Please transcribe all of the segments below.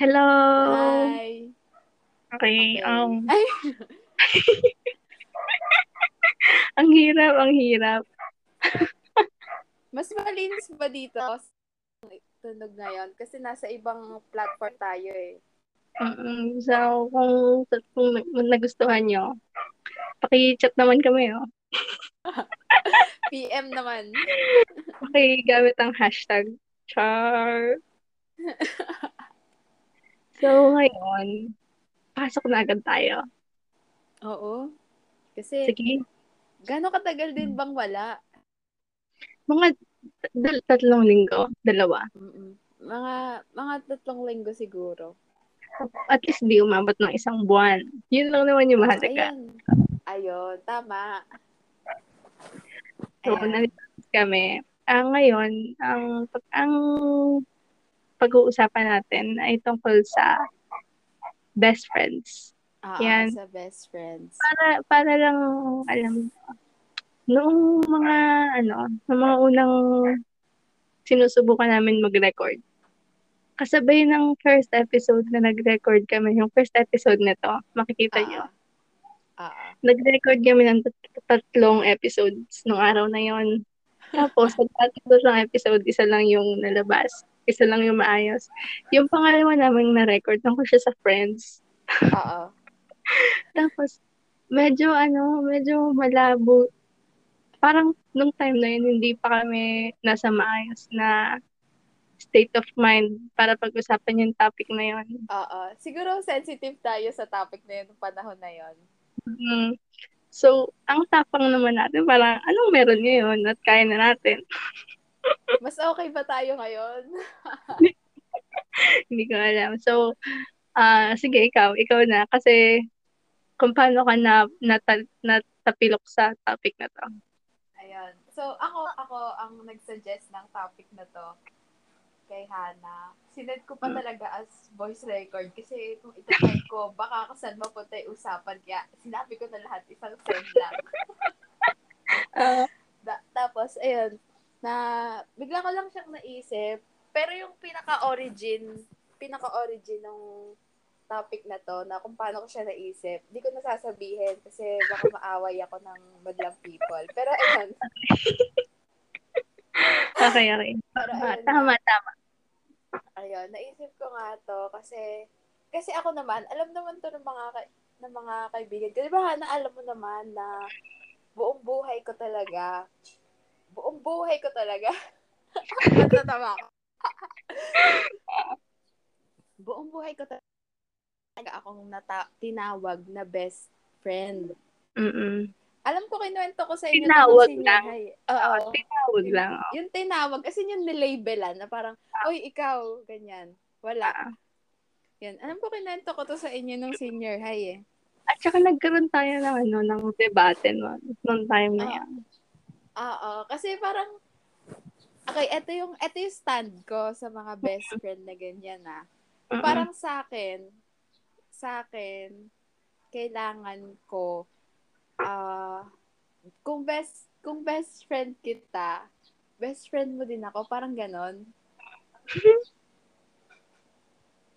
Hello! Hi! Okay, Okay. um, Ay, ang hirap, ang hirap. mas malinis ba dito? Tunog ngayon? Kasi nasa ibang platform tayo eh. Mm, so, kung, kung nag- nagustuhan nyo, paki-chat naman kami, oh. PM naman. Paki-gamit ang hashtag char. So, ngayon, pasok na agad tayo. Oo. Kasi, Sige, gano'ng katagal din bang wala? mga dal- tatlong linggo, dalawa. Mm-mm. Mga, mga tatlong linggo siguro. At least di umabot ng isang buwan. Yun lang naman yung mahalaga. ayan. Ayun, tama. So, Ayan. kami. Ah, ngayon, ang, ang pag-uusapan natin ay tungkol sa best friends. Oo, Yan. sa best friends. Para, para lang, alam mo, noong mga, ano, noong mga unang sinusubukan namin mag-record, kasabay ng first episode na nag-record kami, yung first episode nito, makikita nyo, Oo. Oo. nag-record kami ng tat- tatlong episodes nung araw na yon. Tapos, sa tatlong episode, isa lang yung nalabas. Isa lang yung maayos. Yung pangalawa namin na-record, tungkol siya sa friends. Oo. Tapos, medyo ano, medyo malabo. Parang nung time na yun, hindi pa kami nasa maayos na state of mind para pag-usapan yung topic na yun. Oo. Siguro sensitive tayo sa topic na yun nung panahon na yun. Mm. So, ang tapang naman natin, parang anong meron ngayon at kaya na natin? Mas okay ba tayo ngayon? Hindi ko alam. So, ah sige, ikaw. Ikaw na. Kasi, kung paano ka na, nata, natapilok sa topic na to. Ayun. So, ako, ako ang nag-suggest ng topic na to kay Hana. Sined ko pa talaga as voice record kasi kung itatype ko, baka kung saan mapunta yung usapan. Kaya sinabi ko na lahat, isang send lang. Ah, Da- tapos, ayun, na bigla ko lang siyang naisip. Pero yung pinaka-origin, pinaka-origin ng topic na to, na kung paano ko siya naisip, di ko nasasabihin kasi baka maaway ako ng madlang people. Pero ayun, okay, okay. pero ayun tama, tama. Ayun, naisip ko nga to kasi kasi ako naman, alam naman to ng mga ka- ng mga kaibigan ko. Di ba, Hana, alam mo naman na buong buhay ko talaga, buong buhay ko talaga, natatawa ako. buong buhay ko talaga akong nata- tinawag na best friend. Mm-mm. Alam ko, kinuwento ko sa inyo Tinawag nung lang. Oo. Tinawag Yung- lang. oh. Yung tinawag, kasi yung nilabelan na parang, oy, ikaw, ganyan. Wala. Ah. Yan. Alam ko, kinento ko to sa inyo nung senior high eh. At saka nagkaroon tayo ng, ano, ng debate no, nung time na Ah. yan. Oo. Kasi parang, okay, ito yung, ito yung stand ko sa mga best friend na ganyan ah. Parang sa akin, sa akin, kailangan ko, ah, kung best, kung best friend kita, best friend mo din ako, parang ganon.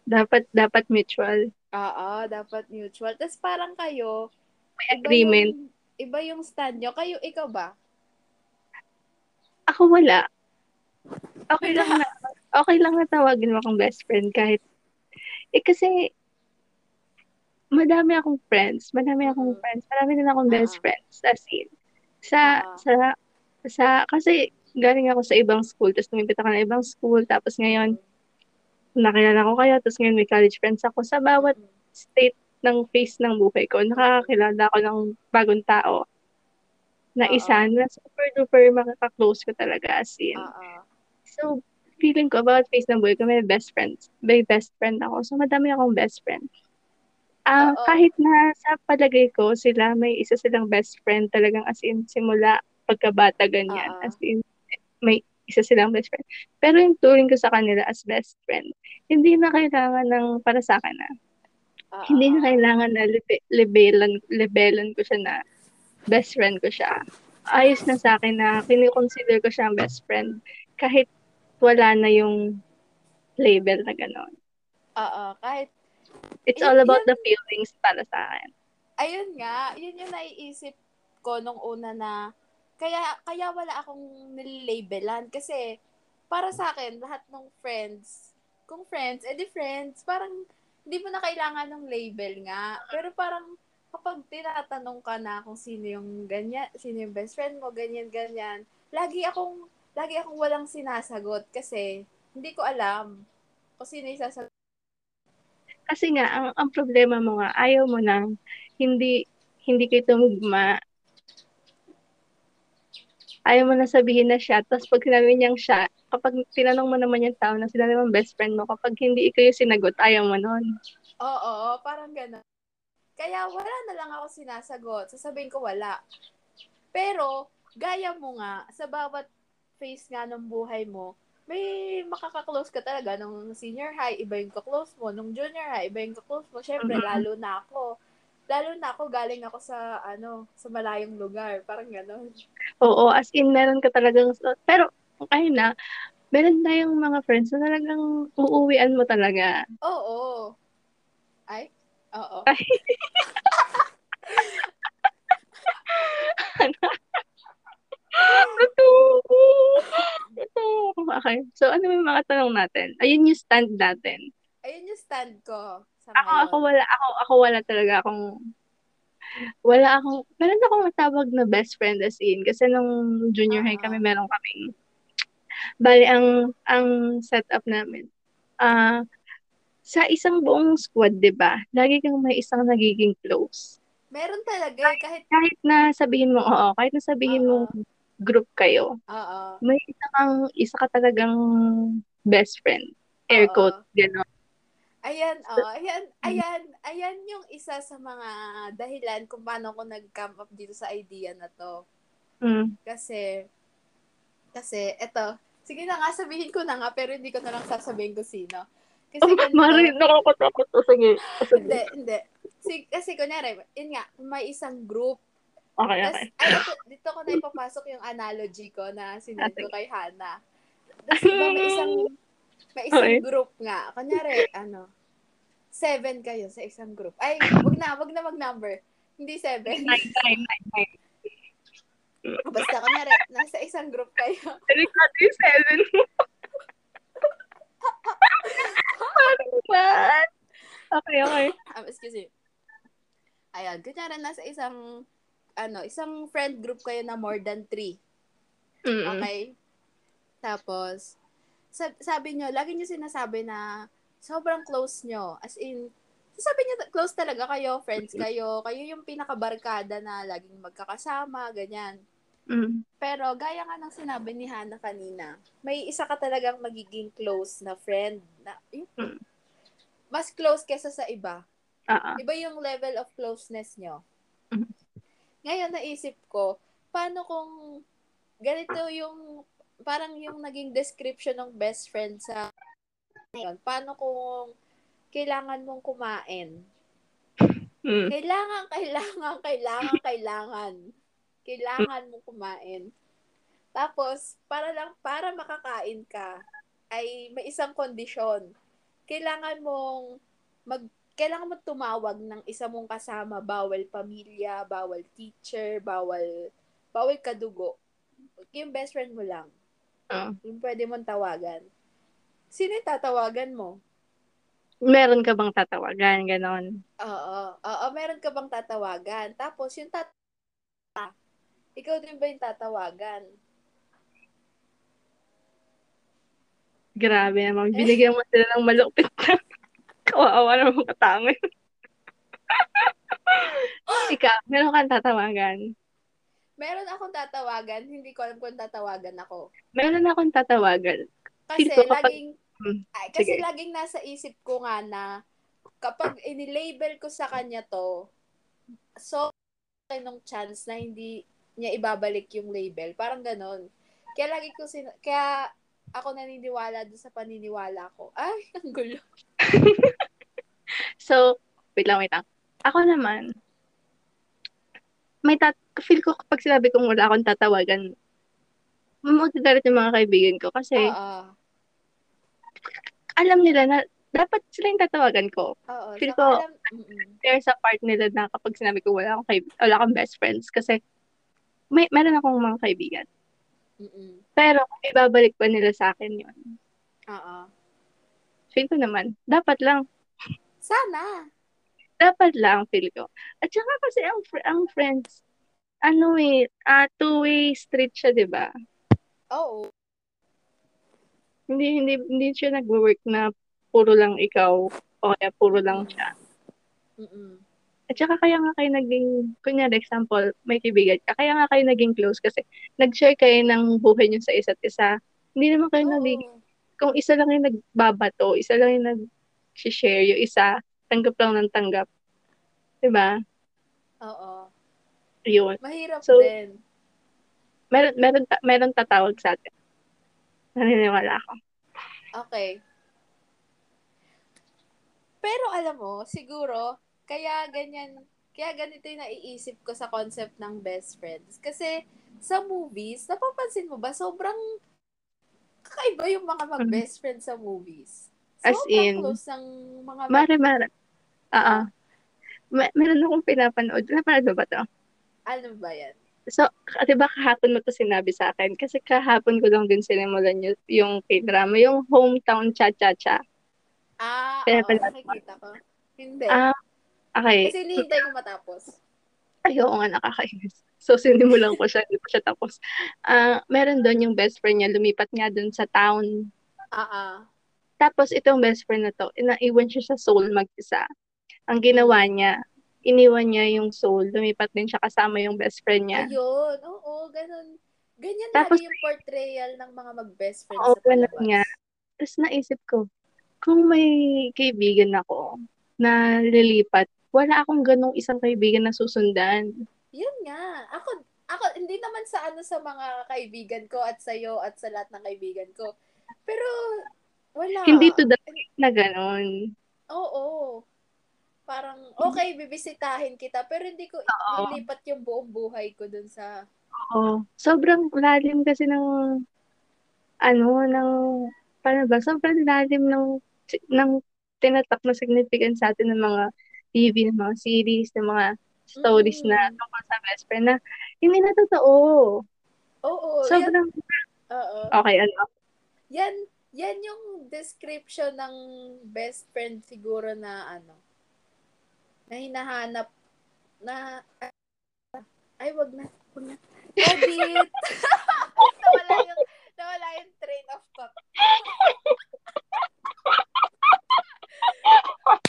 dapat, dapat mutual. Oo, dapat mutual. Tapos parang kayo, May iba agreement. yung, iba yung stand nyo. Kayo, ikaw ba? Ako wala. Okay lang na, okay lang na tawagin mo akong best friend kahit, eh kasi, madami akong friends, madami akong Mhm. friends, marami din akong best Ah. friends, as in. Sa, Ah. sa, sa, kasi galing ako sa ibang school, tapos lumipit ako ng ibang school, tapos ngayon, nakilala ko kayo, tapos ngayon may college friends ako. Sa bawat Mm. state ng phase ng buhay ko, nakakakilala ako ng bagong tao na isa na super duper makaka-close ko talaga as in. Oo. So, feeling ko about phase ng buhay ko, may best friends. May best friend ako. So, madami akong best friend. Ah, Oo. kahit na sa palagay ko, sila may isa silang best friend talagang as in simula pagkabata ganyan. Oo. As in, may isa silang best friend. Pero yung turing ko sa kanila as best friend, hindi na kailangan ng para sa akin na. Oo. Hindi na kailangan na libe- lebelan, lebelan ko siya na best friend ko siya. Ayos na sa akin na kinikonsider ko siya ang best friend kahit wala na yung label na gano'n. Oo, kahit, It's all about yun- the feelings para sa akin. ayun nga, yun yung naiisip ko nung una na, kaya, kaya wala akong nililabelan. Kasi, para sa akin, lahat ng friends, kung friends, edi friends, parang, hindi mo na kailangan ng label nga. Pero parang, kapag tinatanong ka na kung sino yung ganyan, sino yung best friend mo, ganyan, ganyan, lagi akong, lagi akong walang sinasagot kasi, hindi ko alam kung sino yung sasagot. Kasi nga, ang, ang problema mo nga, ayaw mo nang hindi hindi kayo tumugma. Ayaw mo na sabihin na siya. Tapos pag sinabi niyang siya, kapag tinanong mo naman yung tao na sila naman best friend mo, kapag hindi ikaw yung sinagot, ayaw mo nun. Oo, oo, parang gano'n. Kaya wala na lang ako sinasagot. Sasabihin ko wala. Pero, gaya mo nga, sa bawat phase nga ng buhay mo, may makakaklose ka talaga. Nung senior high, iba yung kaklose mo. Nung junior high, iba yung kaklose mo. Siyempre, Mhm. lalo na ako. Lalo na ako, galing ako sa, ano, sa malayong lugar. Parang gano'n. Oo, as in, meron ka talagang, pero, ayun na, meron tayong mga friends na talagang uuwian mo talaga. Oo. Ay? Oo. Totoo. Totoo. Okay. So, ano yung mga tanong natin? Ayun yung stand natin. Ayun yung stand ko sa Ako, ngayon. ako wala, ako, ako wala talaga akong, wala akong, meron akong matawag na best friend as in, kasi nung junior high Ah. kami, meron kaming, bali, ang, ang setup namin, ah, sa isang buong squad, di ba, lagi kang may isang nagiging close. Meron talaga eh, kahit, Kahit na sabihin mo, oo, kahit na sabihin mo Oo. group kayo, oo. may isa kang, isa ka talagang best friend. Air Oo. quote, gano'n. Ayan, oh, ayan, ayan, ayan yung isa sa mga dahilan kung paano ako nag-come up dito sa idea na to. Mm. Kasi, kasi, eto, sige na nga, sabihin ko na nga, pero hindi ko na lang sasabihin ko sino. Kasi Oh, ganito, Mari, nakakatakot. O, sige. O, sige. hindi, hindi. Si, kasi kunyari, yun nga, may isang group. Okay, Tas, okay. ay, ito, dito ko na ipapasok yung analogy ko na sinend ko Okay. kay Hana. Tapos, diba, may isang, may isang Okay. group nga. Kunyari, ano, seven kayo sa isang group. Ay, wag na, wag na mag-number. Hindi seven. Nine, nine, nine, nine. Basta, kunyari, nasa isang group kayo. Delikado yung seven mo. Ba? Okay, okay. Um, excuse me. Ayan, kunyari, nasa isang, ano, isang friend group kayo na more than three. Mm-mm. Okay? Tapos, sab- sabi nyo, lagi nyo sinasabi na sobrang close nyo. As in, sabi nyo, close talaga kayo, friends kayo, kayo yung pinakabarkada na laging magkakasama, ganyan. Mm. Pero, gaya nga ng sinabi ni Hannah kanina, may isa ka talagang magiging close na friend. Na, yung, Mm. Mas close kesa sa iba. Ah. Iba yung level of closeness nyo. Mhm. Ngayon, naisip ko, paano kung ganito yung, parang yung naging description ng best friend sa ngayon, paano kung kailangan mong kumain? Mm. Kailangan, kailangan, kailangan, kailangan. Kailangan mong kumain. Tapos, para lang, para makakain ka, ay may isang kondisyon. Kailangan mong mag, kailangan mo tumawag ng isa mong kasama, bawal pamilya, bawal teacher, bawal, bawal kadugo. Yung best friend mo lang. Ah. Yung pwede mong tawagan. Sino yung tatawagan mo? Meron ka bang tatawagan? Ganon. Oo. Oo, meron ka bang tatawagan? Tapos, yung tat ikaw din ba yung tatawagan? Grabe naman. Binigyan mo sila ng malupit na. Kawawa naman katangoy. Ikaw, meron kang tatawagan. Meron akong tatawagan, hindi ko alam kung tatawagan ako. Meron akong tatawagan. Kasi kapag- laging Hmm, ay, kasi sige. laging nasa isip ko nga na kapag inilabel ko sa kanya to, so nung chance na hindi niya ibabalik yung label. Parang ganon. Kaya lagi ko sin- kaya ako naniniwala doon sa paniniwala ko. Ay, ang gulo. So, wait lang, wait lang. Ako naman, may tat feel ko kapag sinabi kong wala akong tatawagan, magagalit yung mga kaibigan ko kasi Oo. alam nila na dapat sila yung tatawagan ko. Oo. Feel Saka ko, alam, mm-mm. fair sa part nila na kapag sinabi ko wala akong, kaib- wala akong best friends. Kasi, may, meron akong mga kaibigan. Mm-mm. Pero, kung ibabalik pa nila sa akin yun, Oo. feel ko naman, dapat lang, Sana. dapat lang, feel ko. At saka kasi ang, fr- ang friends, ano eh, ah, two-way street siya, di ba? Oo. Hindi, hindi, hindi siya nag-work na puro lang ikaw o kaya puro lang siya. Mm-mm. At saka kaya nga kayo naging, kunyari example, may kaibigan ka, kaya nga kayo naging close kasi nag-share kayo ng buhay niyo sa isa't isa. Hindi naman kayo naging, Oo. kung isa lang yung nagbabato, isa lang yung nag-share, yung isa, tanggap lang ng tanggap. Diba? Oo. Yun. Mahirap So, din. Meron, meron, meron tatawag sa atin. Naniniwala ako. Okay. Pero alam mo, siguro, kaya ganyan, kaya ganito yung naiisip ko sa concept ng best friends. Kasi sa movies, napapansin mo ba, sobrang kakaiba yung mga mag-best friends sa movies. Mm. As Sobrang in, close ng mga mag- Mare, mare. Oo. Ma- meron akong pinapanood. Napanood mo ba to? ano ba yan? So, k- di ba kahapon mo to sinabi sa akin? Kasi kahapon ko lang din sinimulan yung, yung k-drama, yung Hometown Cha-Cha-Cha. Ah, oo, nakikita ko. Hindi. Ah, okay. Kasi hinihintay ko matapos. Ay, oo nga, nakakainis. So, sinimulan ko siya, hindi pa siya tapos. Ah, meron doon yung best friend niya, lumipat nga doon sa town. Ah, ah. Tapos, itong best friend na to, naiwan siya sa Seoul mag-isa. Ang ginawa niya, iniwan niya yung Seoul, lumipat din siya kasama yung best friend niya. Ayun, oo, ganun. Ganyan Tapos- lagi yung portrayal ng mga mag-best friends Oo, sa ganun palabas. nga. Tapos naisip ko, kung may kaibigan ako na lilipat, wala akong ganong isang kaibigan na susundan. Yun nga. Ako, ako, hindi naman sa ano sa mga kaibigan ko at sa'yo at sa lahat ng kaibigan ko. Pero, wala. Hindi to the point na ganon. Oo. Parang, okay, bibisitahin kita, pero hindi ko lilipat yung buong buhay ko dun sa, Oo. Sobrang lalim kasi ng, ano, ng, paano ba? Sobrang lalim ng, ng tinatak na significance sa atin ng mga TV, ng mga series, ng mga stories na Mm. tungkol sa best friend na hindi na totoo. oo, Sobrang, oo. okay, ano, Yan, yan yung description ng best friend siguro na ano, na hinahanap na, ay, wag na, wag na. Edit! nawala yung, nawala yung train of thought.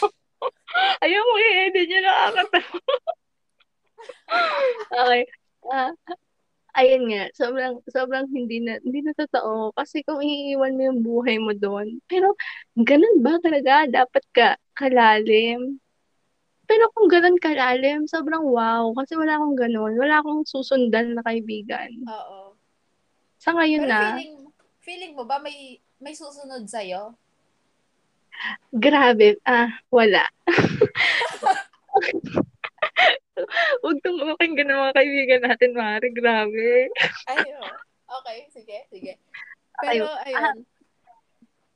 ayaw mo i-edit yun, nakakatawa. okay. Ah, ayun nga, sobrang, sobrang hindi na, hindi na totoo. Kasi kung iiwan mo yung buhay mo doon, pero ganun ba talaga? Dapat ka kalalim? Pero kung ganun kalalim, sobrang wow. Kasi wala akong ganun. Wala akong susundan na kaibigan. Oo. Sa ngayon Pero na, feeling, feeling mo ba may, may susunod sa'yo? Grabe. Ah, wala. Huwag tong pakinggan ng mga kaibigan natin, Mari. Grabe. Ay, oo. okay, sige, sige. Pero, ayun.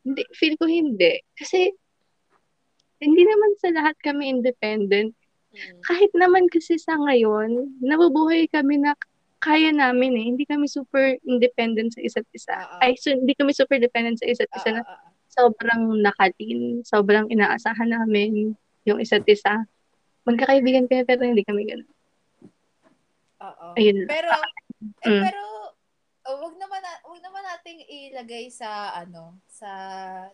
Hindi, feel ko hindi. Kasi, hindi naman sa lahat kami independent. Mm. Kahit naman kasi sa ngayon, nabubuhay kami na kaya namin eh. Hindi kami super independent sa isa't isa. Oo. Ay, so, hindi kami super dependent sa isa't isa Oo, na sobrang nakalin, sobrang inaasahan namin yung isa't isa. Magkakaibigan kami pero hindi kami ganun. oo. Ayun. Pero, eh, Mm. pero, oh, wag naman, na, wag naman nating ilagay sa, ano, sa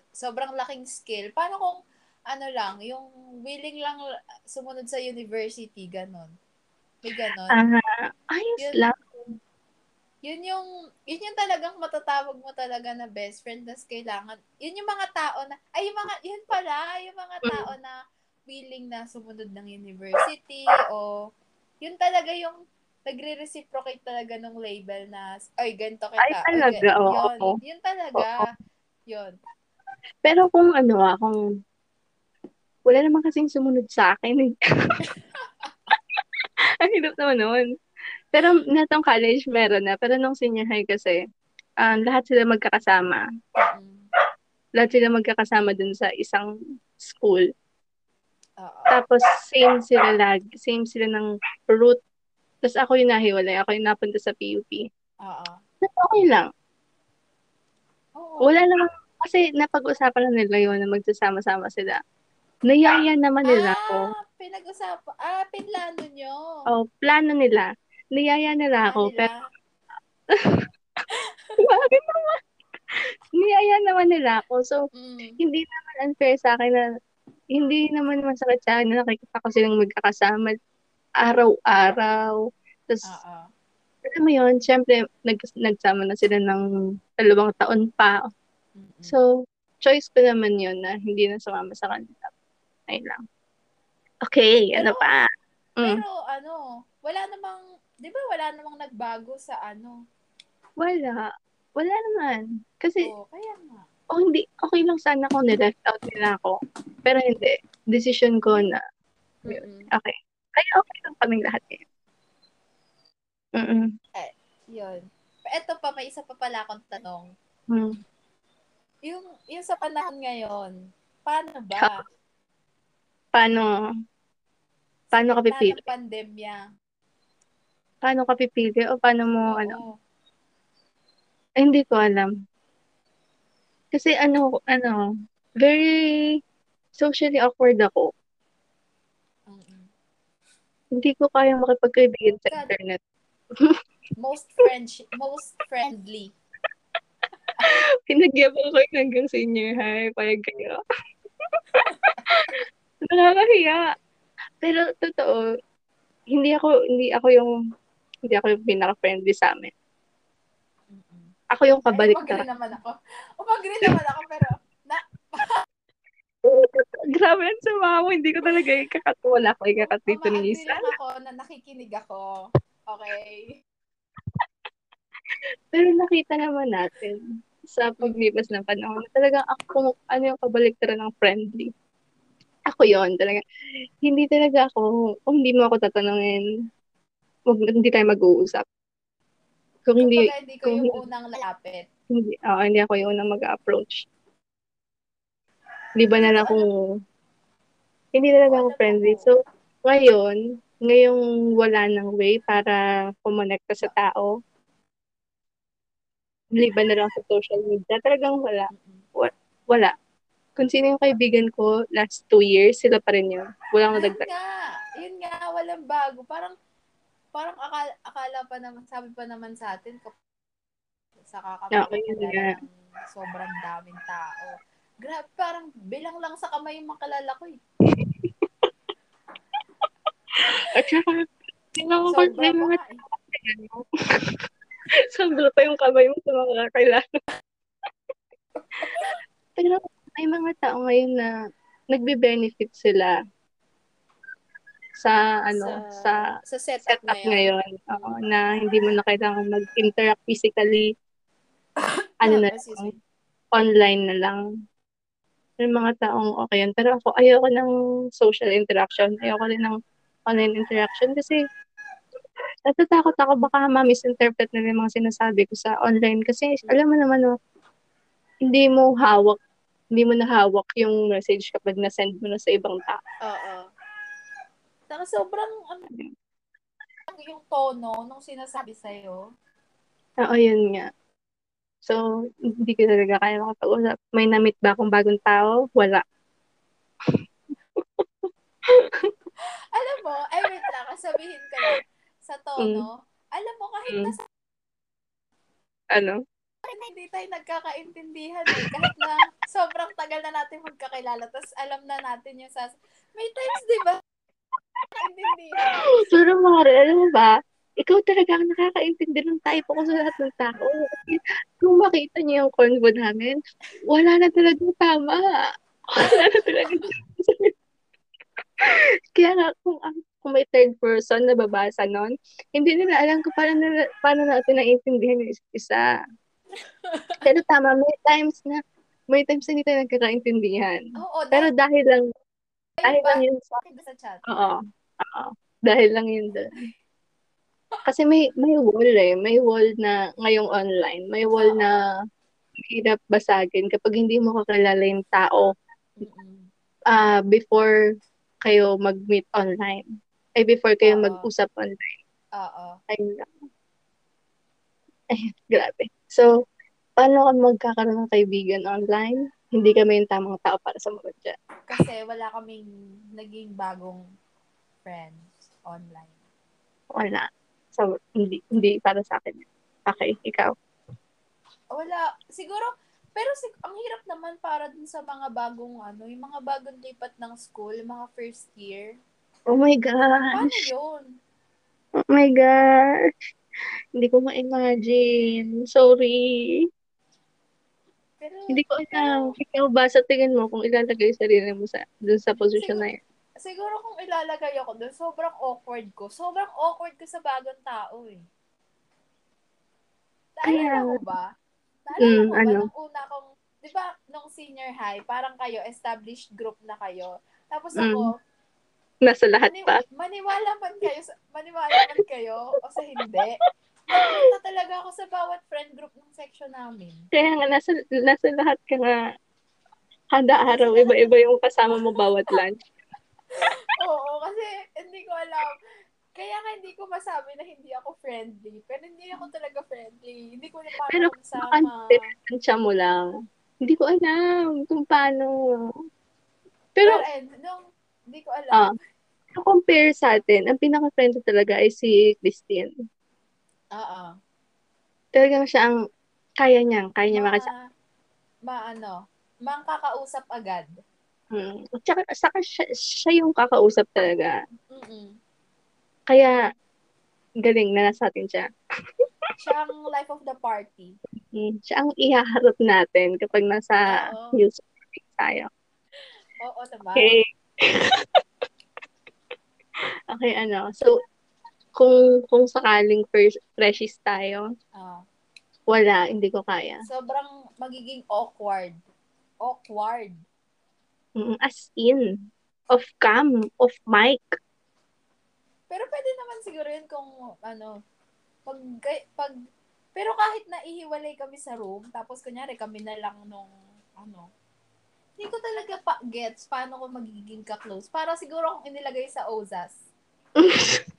sobrang laking scale. Paano kung, ano lang, yung willing lang sumunod sa university, ganon. May ganon. Ah, ayos Yun. lang. Yun yung, yun yung talagang matatawag mo talaga na best friend, tas kailangan, yun yung mga tao na, ay, yung mga, yun pala, yung mga Mm. tao na willing na sumunod ng university, o, yun talaga yung, nagre-reciprocate talaga ng label na, ay, ganito kita. Ay, talaga, oo. Yun, yun talaga. Yun. Pero kung ano ah, kung wala naman kasing sumunod sa akin eh. Ang hirap naman nun. Pero natong college meron na. Pero nung senior high kasi, um, lahat sila magkakasama. Mm. lahat sila magkakasama dun sa isang school. Oo. Tapos, same sila lag, same sila ng route. Tapos ako yung nahiwalay, ako yung napunta sa PUP. Oo. Okay lang. Oo. Wala naman, kasi napag-usapan na nila yun na magsasama-sama sila. Nayaya naman nila ako. Ah, pinag-usapan. Ah, pinlano nyo. Oh, plano nila. Niyaya nila ako, Ah, pero nila. bakit naman? Niyaya naman nila ako. So, Mm. hindi naman unfair sa akin na hindi naman masakit sa akin na nakikita ko silang magkakasama araw-araw. Tapos, Oo. alam mo yun, syempre, nag, nagsama na sila ng dalawang taon pa. Mm-mm. So, choice ko naman yun na hindi na sumama sa kanila. Ayun lang. Okay, ano Pero- pa? Mm, Pero ano, wala namang, di ba wala namang nagbago sa ano? wala. Wala naman. Kasi, Oo, kaya nga. oh, hindi, okay lang sana kung nileft out nila ako. Pero hindi. Decision ko na, Mm-mm. okay. Kaya okay lang kaming lahat ngayon. Mm-mm. Yun. Ito pa, may isa pa pala akong tanong. Mm. Yung, yung sa panahon ngayon, paano ba? Paano, paano ka Sa pipili? ng pandemya. Paano ka pipili? O paano mo, Oo. ano? Eh, hindi ko alam. Kasi ano, ano, very socially awkward ako. Mm-mm. Hindi ko kayang makipagkaibigan sa internet. Most French, most friendly. Pinagyabang ko yun hanggang senior high. Payag kayo. Nakakahiya. Pero totoo, hindi ako, hindi ako yung, hindi ako yung pinaka-friendly sa amin. Ako yung Ay, kabalik umagri naman ako. Umagri naman ako, pero na, Grabe yan sa mama mo. Hindi ko talaga ikakatuwala ko ikakatito ni umagri Isa. lang ako na nakikinig ako. Okay. Pero nakita naman natin sa paglipas ng panahon na talagang ako, ano yung kabaliktaran ng friendly. Ako yon talaga. Hindi talaga ako, kung hindi mo ako tatanungin, wag, hindi tayo mag-uusap. Kung hindi, Kumbaga, hindi ko kung yung unang lapit. hindi, ah, hindi ako yung unang mag-approach. Di ba na lang kung, hindi talaga ako friendly. So, ngayon, ngayong wala ng way para kumonekta sa tao, liban na lang sa social media, talagang wala. Wala. Kung sino yung kaibigan ko last two years, sila pa rin yun. Walang Yun nadagdag. nga. Yun nga, walang bago. Parang, parang akala, akala pa naman, sabi pa naman sa atin, kap- sa Okay, yun nga. kakapagkakilala ng sobrang daming tao. Grabe, parang bilang lang sa kamay yung makalala ko eh. At saka, nga eh. ano. Sobra pa yung kamay mo sa mga kakilala. Pero may mga tao ngayon na nagbe-benefit sila sa ano sa, sa setup, setup ngayon. ngayon. Oo, na hindi mo na kailangan mag-interact physically. Ano na lang, online na lang. May mga taong okay yan pero ako ayoko ng social interaction. Ayoko rin ng online interaction kasi natatakot ako. Baka ma-misinterpret nila yung mga sinasabi ko sa online. Kasi alam mo naman no, hindi mo hawak hindi mo nahawak yung message kapag na-send mo na sa ibang tao. Oo. Saka sobrang, ano, yung tono nung sinasabi sa'yo. Oo, yun nga. So, hindi ko talaga kaya makapag-usap. May namit ba akong bagong tao? Wala. Alam mo, ay wait lang, sabihin ko lang, sa tono, alam mo, kahit Mm. nasa Ano? hindi tayo nagkakaintindihan eh. Kahit na sobrang tagal na natin magkakilala, tapos alam na natin yung sas... May times, di ba? Pero Mare, alam mo ba? Ikaw talaga ang nakakaintindi ng type ko sa lahat ng tao. Kung makita niyo yung convo namin, wala na talagang tama. Wala na talagang Kaya nga, kung, ang- kung may third person na babasa nun, hindi nila alam kung paano, nila, paano natin naiintindihan yung isa. Pero tama, may times na, may times na hindi tayo nagkakaintindihan. Oo, Pero dahil lang, dahil lang yun sa, sa chat. oo, oo, dahil lang yun doon. Kasi may, may wall eh, may wall na ngayong online, may wall Oo. na hirap basagin kapag hindi mo kakilala yung tao Mm-mm. ah before kayo mag-meet online. Ay, before kayo Oo. mag-usap online. Oo. Ayun lang. Ay, grabe. So, paano ka magkakaroon ng kaibigan online? Hindi kami yung tamang tao para sa mga dyan. Kasi wala kaming naging bagong friends online. Wala. So, hindi, hindi para sa akin. Okay, ikaw. Wala. Siguro, pero sig- ang hirap naman para dun sa mga bagong ano, yung mga bagong lipat ng school, yung mga first year. Oh my Paano gosh. yun? Oh my gosh. Hindi ko ma-imagine. Sorry. Pero, Hindi ko alam. Ikaw ba sa tingin mo kung ilalagay yung sarili mo sa dun sa posisyon na yun? siguro kung ilalagay ako dun, sobrang awkward ko. Sobrang awkward ko sa bagong tao eh. Naalala mo ba? Naalala Mm, mo ba ano? nung una kong, di ba, nung senior high, parang kayo, established group na kayo. Tapos Mm. ako, Nasa lahat mani- pa. maniwala man kayo, sa, maniwala man kayo, o sa hindi, nagpunta talaga ako sa bawat friend group ng section namin. Kaya nga, nasa, nasa lahat ka nga. Kada araw, iba-iba yung kasama mo bawat lunch. Oo, kasi hindi ko alam. Kaya nga hindi ko masabi na hindi ako friendly. Pero hindi ako talaga friendly. Hindi ko na Pero paano sama. Tansya mo lang. Hindi ko alam kung paano. Pero, Pero, nung, hindi ko alam. ah, compare sa atin, ang pinaka-friendly talaga ay si Christine. Oo. Talagang siya ang kaya niya, kaya niya Ma, makasama. ma, ano, mangkakausap agad. Hmm. At saka, saka siya, siya yung kakausap talaga. Mm-mm. Kaya, galing na nasa atin siya. Siya ang life of the party. Hmm. Siya ang ihaharap natin kapag nasa Oo. meeting tayo. Oo, diba? Okay. okay, ano. So, kung kung sakaling first, freshies tayo, Ah. wala, hindi ko kaya. sobrang magiging awkward. Awkward. Mm, As in, off cam, off mic. Pero pwede naman siguro yun kung, ano, pag, pag, pero kahit na ihiwalay kami sa room, tapos kunyari kami na lang nung, ano, hindi ko talaga pa gets paano ko magiging ka-close. Para siguro kung inilagay sa OZAS.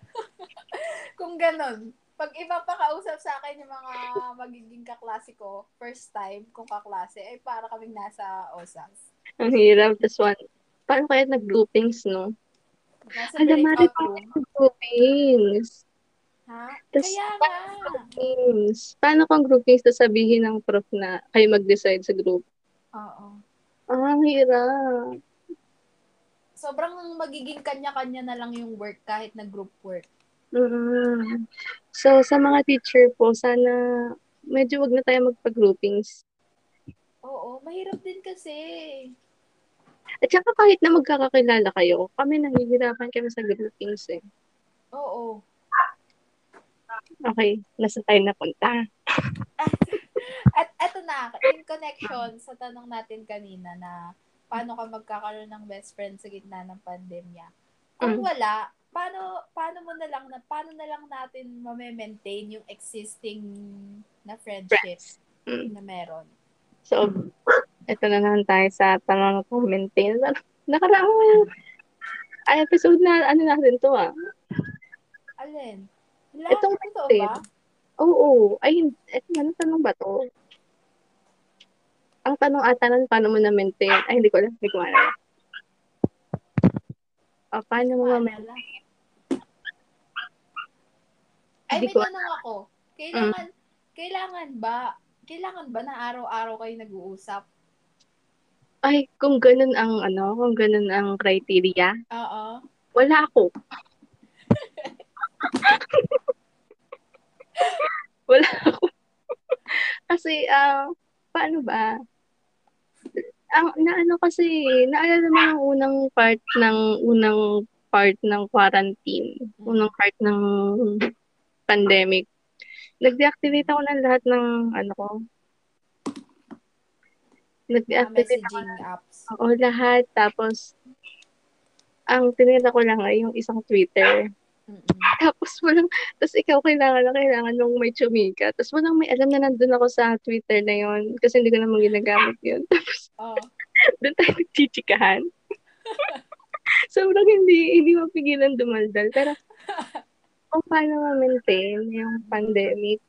kung ganun. Pag iba pa kausap sa akin yung mga magiging kaklase ko, first time kung kaklase, ay para kaming nasa OZAS. Ang hirap. Tapos one, paano kaya nag-groupings, no? Nasa Alam mo, breakout room. Groupings. Ha? Tas- Kaya nga. Groupings. Paano kung groupings na sabihin ng prof na kayo mag-decide sa group? Oo. Ah, ang hirap. Sobrang magiging kanya-kanya na lang yung work kahit na group work. Mm So, sa mga teacher po, sana medyo wag na tayo magpa-groupings. Oo, mahirap din kasi. At saka kahit na magkakakilala kayo, kami nahihirapan kami sa groupings eh. Oo. Okay, nasa tayo napunta. At eto na, in connection sa tanong natin kanina na paano ka magkakaroon ng best friend sa gitna ng pandemya. Kung Mm. wala, paano paano mo na lang na paano na lang natin ma-maintain yung existing na friendships Mm. na meron? So, ito na naman tayo sa tanong ko maintain. Nakaraang ay, episode na ano natin to ah. Alin? Wala, Itong maintain. ba? Oo. Ay, hindi- eto ano tanong ba to? Ang tanong ata nun, paano mo na-maintain? Ay, hindi ko alam. Hindi ko alam. Ah, paano mo ma-maintain? Ay, may tanong ako. Kailangan, kailangan ba, kailangan ba na araw-araw kayo nag-uusap? Ay, kung ganun ang ano, kung ganun ang criteria, Oo. wala ako. wala ako. Kasi, ah, paano ba? Ang naano kasi, naalala mo yung unang part ng unang part ng quarantine, unang part ng pandemic. Nag-deactivate ako ng lahat ng ano ko. Nag-deactivate ako messaging apps. Oo, lahat. Tapos, ang tinira ko lang ay yung isang Twitter. Mm-mm. Tapos walang, tapos ikaw kailangan na kailangan mong may chumika. Tapos walang may alam na nandun ako sa Twitter na yon kasi hindi ko naman ginagamit yun. Tapos, Oh. doon tayo nagchichikahan. Sobrang hindi, hindi mapigilan dumaldal. Pero, kung paano ma-maintain yung pandemic,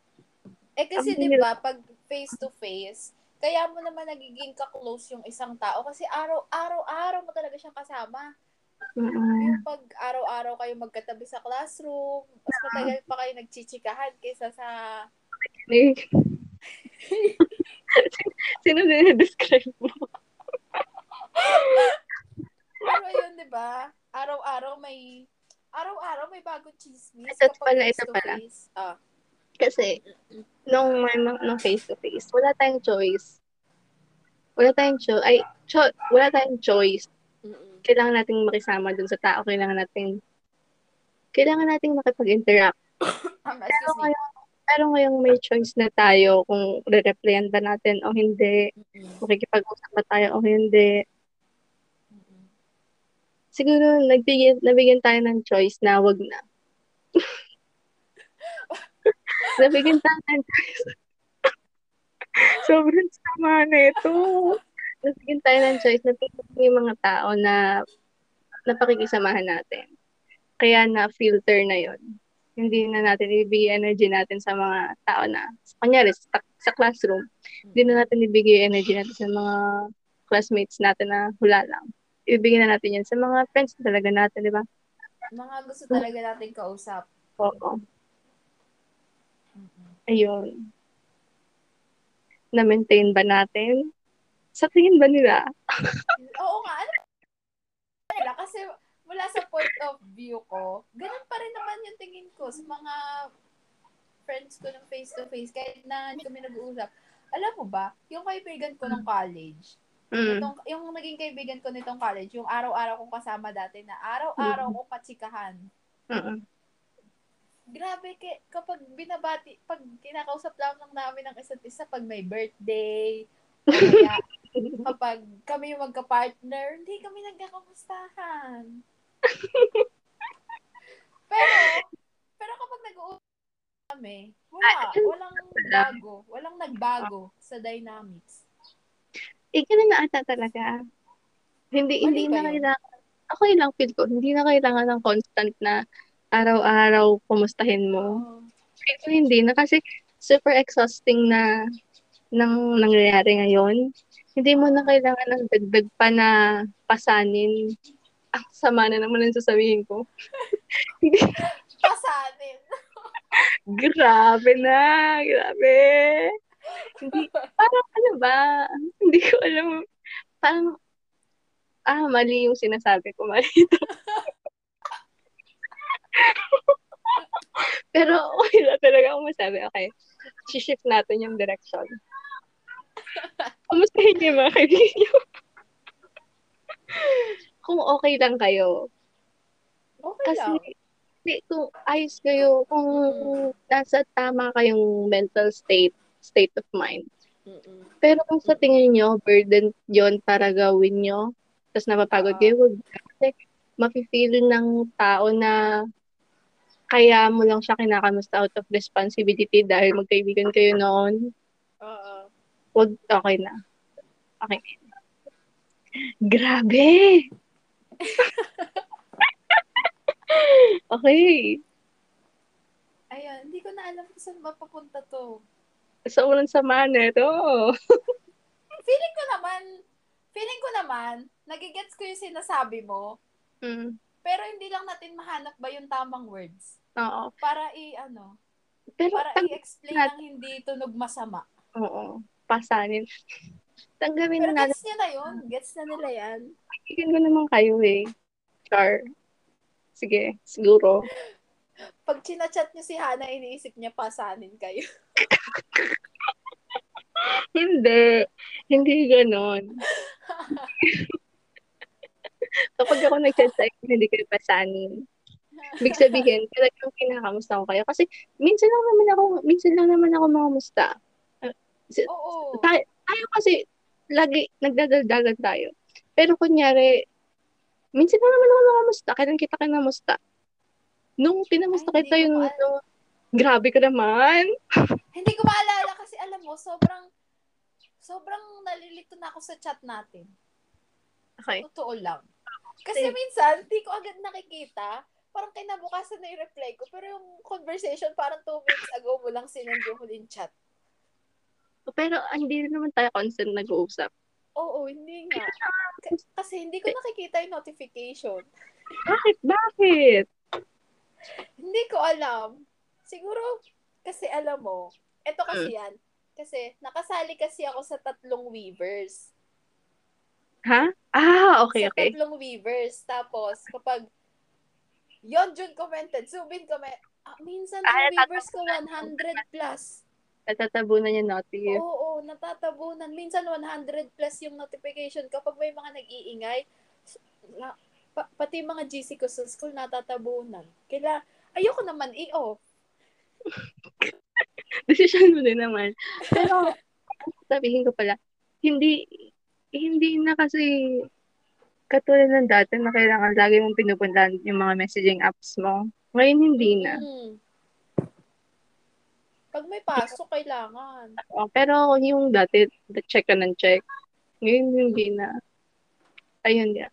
Eh kasi 'di ba pag face to face, kaya mo naman nagiging ka-close yung isang tao kasi araw-araw araw mo talaga siyang kasama. mm Yung pag araw-araw kayo magkatabi sa classroom, mas matagal pa kayo nagchichikahan kaysa sa Sino din describe mo? Pero yun, 'di ba? Araw-araw may araw-araw may bagong chismis Ito pala, ito to pala. face. Ah. Kasi, nung, nung, face-to-face, wala tayong choice. Wala tayong choice. Ay, cho- wala tayong choice. Kailangan nating makisama dun sa tao. Kailangan nating kailangan nating makipag-interact. Um, Pero ngayong, pero ngayong may choice na tayo kung re-replyan ba natin o hindi, Mm-mm. makikipag-usap ba tayo o hindi. Siguro, nagbigyan, nabigyan tayo ng choice na wag na. nabigyan tayo ng choice. Sobrang sama na ito. Nabigyan tayo ng choice na yung mga tao na napakikisamahan natin. Kaya na-filter na yon Hindi na natin ibigay energy natin sa mga tao na, kunyari, sa, sa classroom, hindi na natin ibigay energy natin sa mga classmates natin na hula lang. Ibigay na natin yan sa mga friends talaga natin, di ba? Mga gusto talaga nating kausap. Oo. Mm-mm. Ayun. Na-maintain ba natin? Sa tingin ba nila? Oo nga, ano? Kasi mula sa point of view ko, ganun pa rin naman yung tingin ko sa mga friends ko ng face-to-face, kahit na hindi kami nag-uusap. Alam mo ba, yung kaibigan ko ng college, Mm. itong, yung naging kaibigan ko nitong college, yung araw-araw kong kasama dati na araw-araw kong katsikahan. Mm-mm. Grabe, ke, kapag binabati, pag kinakausap lang lang namin ng isa't isa, pag may birthday, kaya kapag kami yung magka-partner, hindi kami nagkakamustahan. pero, pero kapag nag-uusap kami, wala, walang bago, walang nagbago sa dynamics. Eh, ganun na ata talaga. Hindi, Mali hindi na yun? kailangan, ako yun lang feel ko, hindi na kailangan ng constant na araw-araw kumustahin mo. Oo. Feel ko hindi na kasi super exhausting na nang nangyayari ngayon. Hindi mo na kailangan ng dagdag pa na pasanin. Ang sama na naman ang sasabihin ko. Pasanin. grabe na, grabe. Hindi, parang ano ba, hindi ko alam, parang, ah, mali yung sinasabi ko, mali ito. Pero lang talaga ako masabi, okay, shift natin yung direction. Kumustahin niyo yung mga kaibigan? Kung okay lang kayo, Okay kasi lang. hindi, kung ayos kayo, kung, kung nasa tama kayong mental state, state of mind. Mm-mm. Pero kung sa tingin nyo, burden yon para gawin nyo, tapos napapagod Oo. kayo, wag. Kasi mafe-feel ng tao na kaya mo lang siya kinakamusta out of responsibility dahil magkaibigan kayo noon, Oo. wag, okay na. Okay. Grabe! okay. Ayun, hindi ko na alam kung saan mapapunta to. Sa unang sama na ito. Feeling ko naman, feeling ko naman, nagigets ko yung sinasabi mo, Mm, pero hindi lang natin mahanap ba yung tamang words oo. para i ano, Pero, para tang- i-explain ng hindi tunog masama. oo. Pasanin. Tanggapin Pero na gets niya na yun. Gets na nila yan. Kaibigan ko naman kayo eh. Char. Sige, siguro. Pag chinachat niyo si Hana, iniisip niya pasanin kayo. Hindi. Hindi ganon. Kapag ako nag-chat sa inyo, hindi kayo pasanin. Ibig sabihin, talagang kinakamusta ko kayo. Kasi minsan lang naman ako, minsan lang naman ako mga musta. Oo. Tayo, tayo kasi, lagi, nagdadaldagan tayo. Pero kunyari, minsan lang naman ako mga musta. Kailan kita kinamusta? Nung pinamusta Ay, kita yung, nung- grabe ka naman. Hindi ko maalala kasi alam mo, sobrang sobrang nalilito na ako sa chat natin. Okay. Totoo lang. Kasi minsan, di ko agad nakikita. Parang kinabukasan na yung reply ko. Pero yung conversation, parang two minutes ago mo lang sinend yung huling chat. Pero ah, hindi rin naman tayo constant nag-uusap. Oo, hindi nga. Kasi hindi ko nakikita yung notification. Bakit? Bakit? Hindi ko alam. Siguro, kasi alam mo, eto kasi yan. Kasi, nakasali kasi ako sa tatlong weavers. Ha? Ah, okay, sa okay. tatlong weavers. Tapos, kapag yon Jun commented, Subin comment, ah, minsan yung Ah, weavers ko 100 plus. Natatabunan niya naughty. Oo, oo, natatabunan. Minsan 100 plus yung notification kapag may mga nag-iingay. Na, pa- pati mga GC ko sa school natatabunan. Kaya, ayoko naman i-off. Decision mo din naman. Pero, sabihin ko pala, hindi, hindi na kasi katulad ng dati na kailangan lagi mong pinupuntahan yung mga messaging apps mo. Ngayon, hindi na. Mm. Pag may pasok, kailangan. Oh, pero yung dati, check ka ng check. Ngayon, hindi na. Ayun, yeah.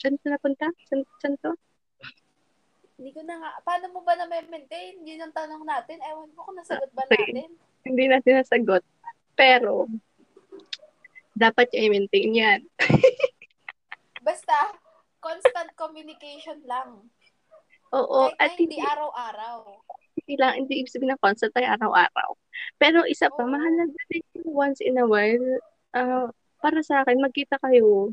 Saan ka napunta? Saan, saan to? Hindi ko na nga. Paano mo ba na-maintain? Yun ang tanong natin. Ewan ko kung nasagot ba natin. Hindi natin nasagot. Pero, dapat i-maintain yan. Basta, constant communication lang. Oo, Kahit at hindi hindi, araw-araw. hindi lang, hindi ibig sabihin na constant tayo araw-araw. Pero isa pa, Oo. mahalaga din yung once in a while, ah, para sa akin, magkita kayo.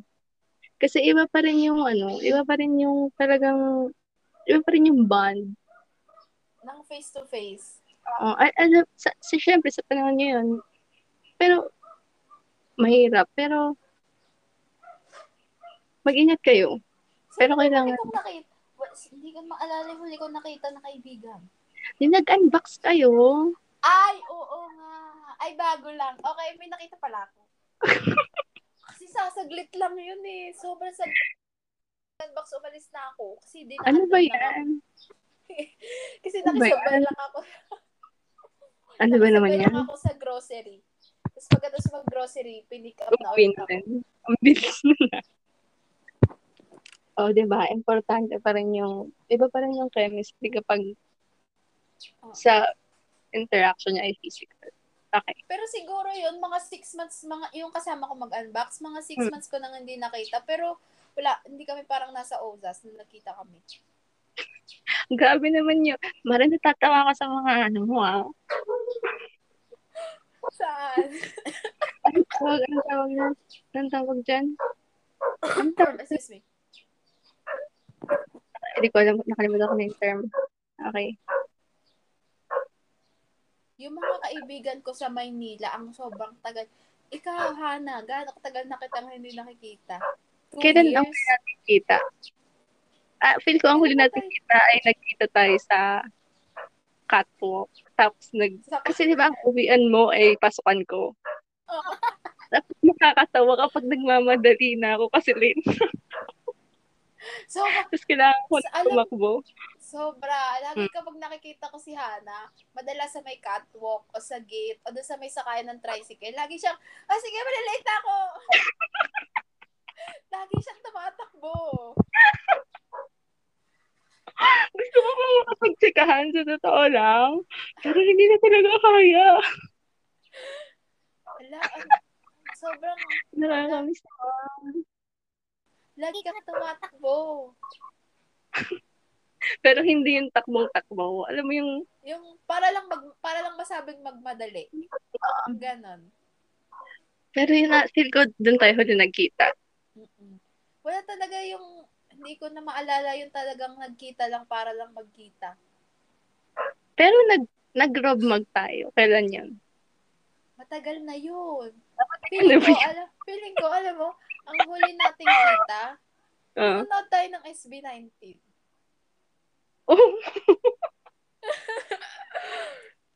Kasi iba pa rin yung ano, iba pa rin yung talagang, iba pa rin yung bond. Nang face-to-face. Oo, ay, alam, sa, sa, syempre, sa panahon ngayon, pero, mahirap, pero, mag-ingat kayo. Pero Sino ba kailangan- huli kong nakita? Hindi ko maalala yung huli kong nakita na kaibigan. Yung nag-unbox kayo, Ay, oo nga. Ay, bago lang. Okay, may nakita pala ako. Kasi sasaglit lang yun eh. Sobrang sa box umalis na ako. Kasi di ano ba yan? Kasi Ano ba nakisabay lang ako. Ano ba naman yan? lang ako sa grocery. Tapos pagkatapos mag-grocery, pinick up na ulit ako. Ang bilis na. Oh, 'di ba? Importante pa rin yung iba pa rin yung chemistry kapag Oh. sa interaction niya ay physical. Okay. Pero siguro yun, mga six months, mga, yung kasama ko mag-unbox, mga six Hmm. months ko nang hindi nakita. Pero wala, hindi kami parang nasa OZAS na nakita kami. Grabe naman yun. Mara natatawa ka sa mga ano mo ah. Saan? Anong tawag, anong tawag na? Anong tawag dyan? Anong tawag? Excuse me. Hindi ko alam, nakalimutan ko na yung term. Okay. Yung mga kaibigan ko sa Maynila, ang sobrang tagal. Ikaw, Hana, gaano katagal na kitang hindi nakikita? Two Kailan ang years? huli natin kita? Ah, feel ko ang huli natin kita ay nagkita tayo sa catwalk. Tapos nag... Kasi di ba ang uwian mo ay pasukan ko. Oo. Tapos nakakatawa kapag nagmamadali na ako kasi late. So, Tapos kailangan ko na tumakbo. sobra. Lagi Hmm. kapag nakikita ko si Hana, madalas sa may catwalk o sa gate o doon sa may sakayan ng tricycle, lagi siyang, ah sige, malilate na ako. lagi siyang tumatakbo. Gusto ko pang makapagtsikahan sa totoo lang. Pero hindi na talaga kaya. Wala, ang- sobrang, Nakakamiss na. lagi kang tumatakbo. Pero hindi yung takbong-takbo. Alam mo yung Yung para lang mag, para lang masabing magmadali. Ganon. Pero yun na, feel ko doon tayo huli nagkita. Mm-mm. Wala talaga yung, hindi ko na maalala yung talagang nagkita lang para lang magkita. Pero nag nag-rob mag tayo. Kailan yun? Matagal na yun. Feeling ko, alam, feeling ko, alam mo, ang huli nating kita, Ah. nanonood tayo ng SB19. Oh,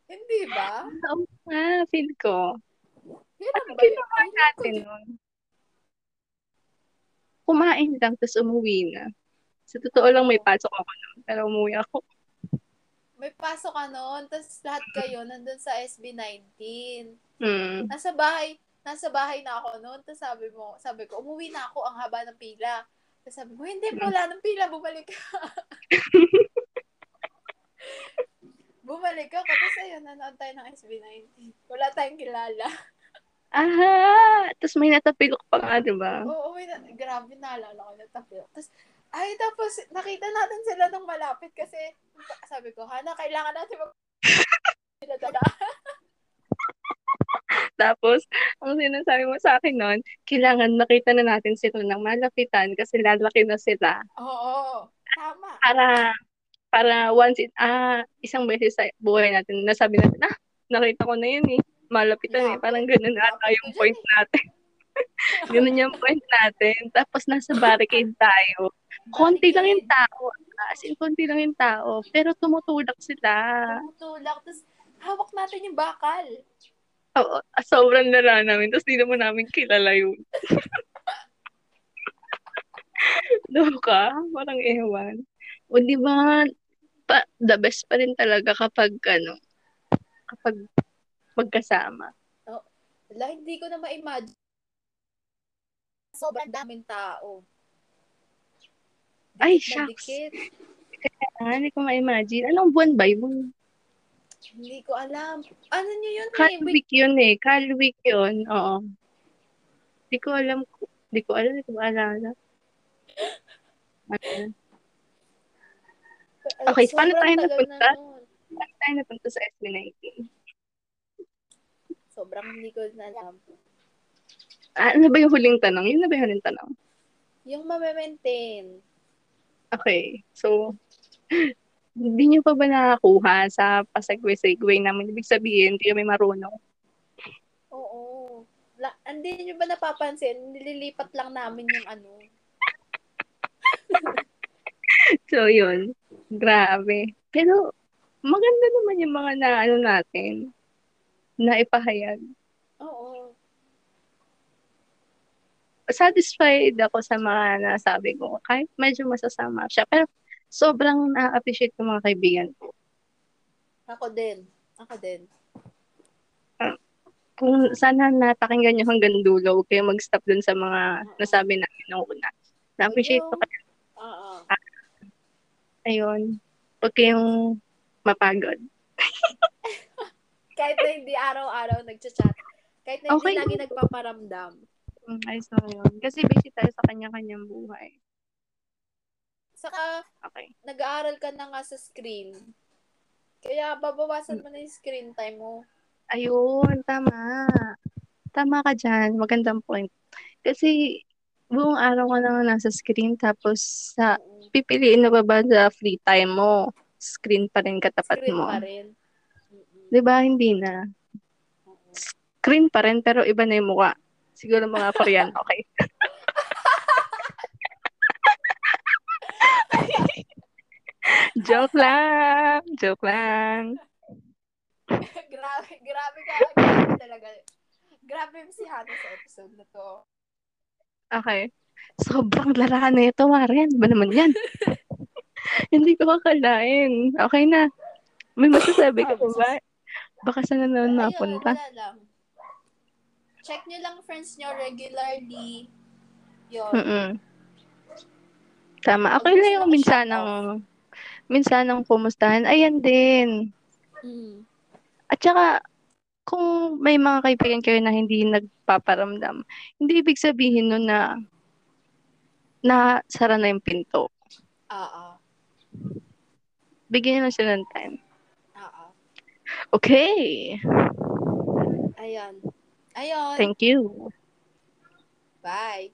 Hindi ba? oo nga, feel ko. Yun Ano ang ba yun? Feeling ko natin nun? Kumain lang, tapos umuwi na. Sa totoo lang, may pasok ako nun, pero umuwi ako. May pasok ka noon, tapos lahat kayo nandun sa SB19. Hmm. Nasa bahay, nasa bahay na ako noon. Tapos sabi mo, sabi ko, umuwi na ako ang haba ng pila. Tapos sabi mo, hindi po, wala ng pila, bumalik ka. bumalik ako, tapos ayun, nanood tayo ng SB19. Wala tayong kilala. Aha! Tapos may natapilok pa nga, di ba? Oo, may na, grabe, naalala ko na tapos. Tapos, ay, tapos, nakita natin sila nung malapit kasi, sabi ko, Hana, kailangan natin mag... Tapos, ang sinasabi mo sa akin nun, kailangan nakita na natin sila ng malapitan kasi lalaki na sila. Oo, tama. Para, para once, in, ah, isang beses sa buhay natin, nasabi natin, ah, nakita ko na yun eh. Malapitan eh. Lapit. Parang ganun ata yung point natin. ganun yung point natin. Tapos nasa barricade tayo. Konti lang yung tao. ah. As in, konti lang yung tao. Pero tumutulak sila. Tumutulak, tapos hawak natin yung bakal. Oo, sobrang lala namin. Tapos di naman namin kilala yun. Doon ka? Parang ewan. O di ba, pa, the best pa rin talaga kapag, ano, kapag magkasama. Wala, hindi ko na ma-imagine. Sobrang daming tao. Ay, Dikit na shucks. dikit. Ah, hindi ko ma-imagine. Anong buwan ba yun? Hindi ko alam. Ano nyo yun eh? Wait, week yun eh. Cal week yun. Oo. Hindi ko alam. Hindi ko alam. Hindi ko maalala. Ano? Okay, paano sobrang tayo napunta? na. Paano tayo napunta sa SB19? Sobrang hindi ko na alam. Ah, ano ba yung huling tanong? Yun na ba yung huling tanong? Yung mame-maintain. Okay. So, hindi nyo pa ba nakakuha sa pasagwe-segway namin? Ibig sabihin, hindi kami marunong. Oo. La, hindi nyo ba napapansin? Nililipat lang namin yung ano. So, yun. Grabe. Pero, maganda naman yung mga na, ano natin, na ipahayag. Oo. Satisfied ako sa mga nasabi ko. Kahit medyo masasama siya. Pero, sobrang na-appreciate ko mga kaibigan ko. Ako din. Ako din. Kung sana napakinggan nyo hanggang dulo, huwag kayong mag-stop dun sa mga nasabi namin nung una. Na-appreciate ko kayo. Oo. Ayun. Huwag kayong mapagod. Kahit na hindi araw-araw nagchat-chat. Kahit na hindi Okay. lagi nagpaparamdam. Mm, ayos na yun. Kasi busy tayo sa kanya-kanyang buhay. Saka, Okay. nag-aaral ka na nga sa screen. Kaya babawasan mo na yung screen time mo. Ayun, tama. Tama ka dyan. Magandang point. Kasi, buong araw ka naman nasa screen, tapos sa, pipiliin na ba ba sa free time mo? Screen pa rin katapat Screen mo. pa rin. Di ba? Hindi na. Screen pa rin, pero iba na yung mukha. Siguro mga Korean, okay. Joke lang. Joke lang. grabe, grabe ka. Grabe talaga. Grabe yung si Hana sa episode na to. Okay. Sobrang lala na ito, Marian. Ba naman yan? Hindi ko kakalain. Okay na. May masasabi ka pa ba? Baka saan na naman Ayun, mapunta? wala lang. Check nyo lang friends nyo regularly. Yun. Mm-mm. Tama. Okay lang yung minsan ng minsan ng kumustahan. Ayan din. Mm. At saka, kung may mga kaibigan kayo na hindi nagpaparamdam, hindi ibig sabihin nun na na sara na yung pinto. Oo. Bigyan nyo lang sila ng time. Okay. Ayun. Ayun. Thank you. Bye.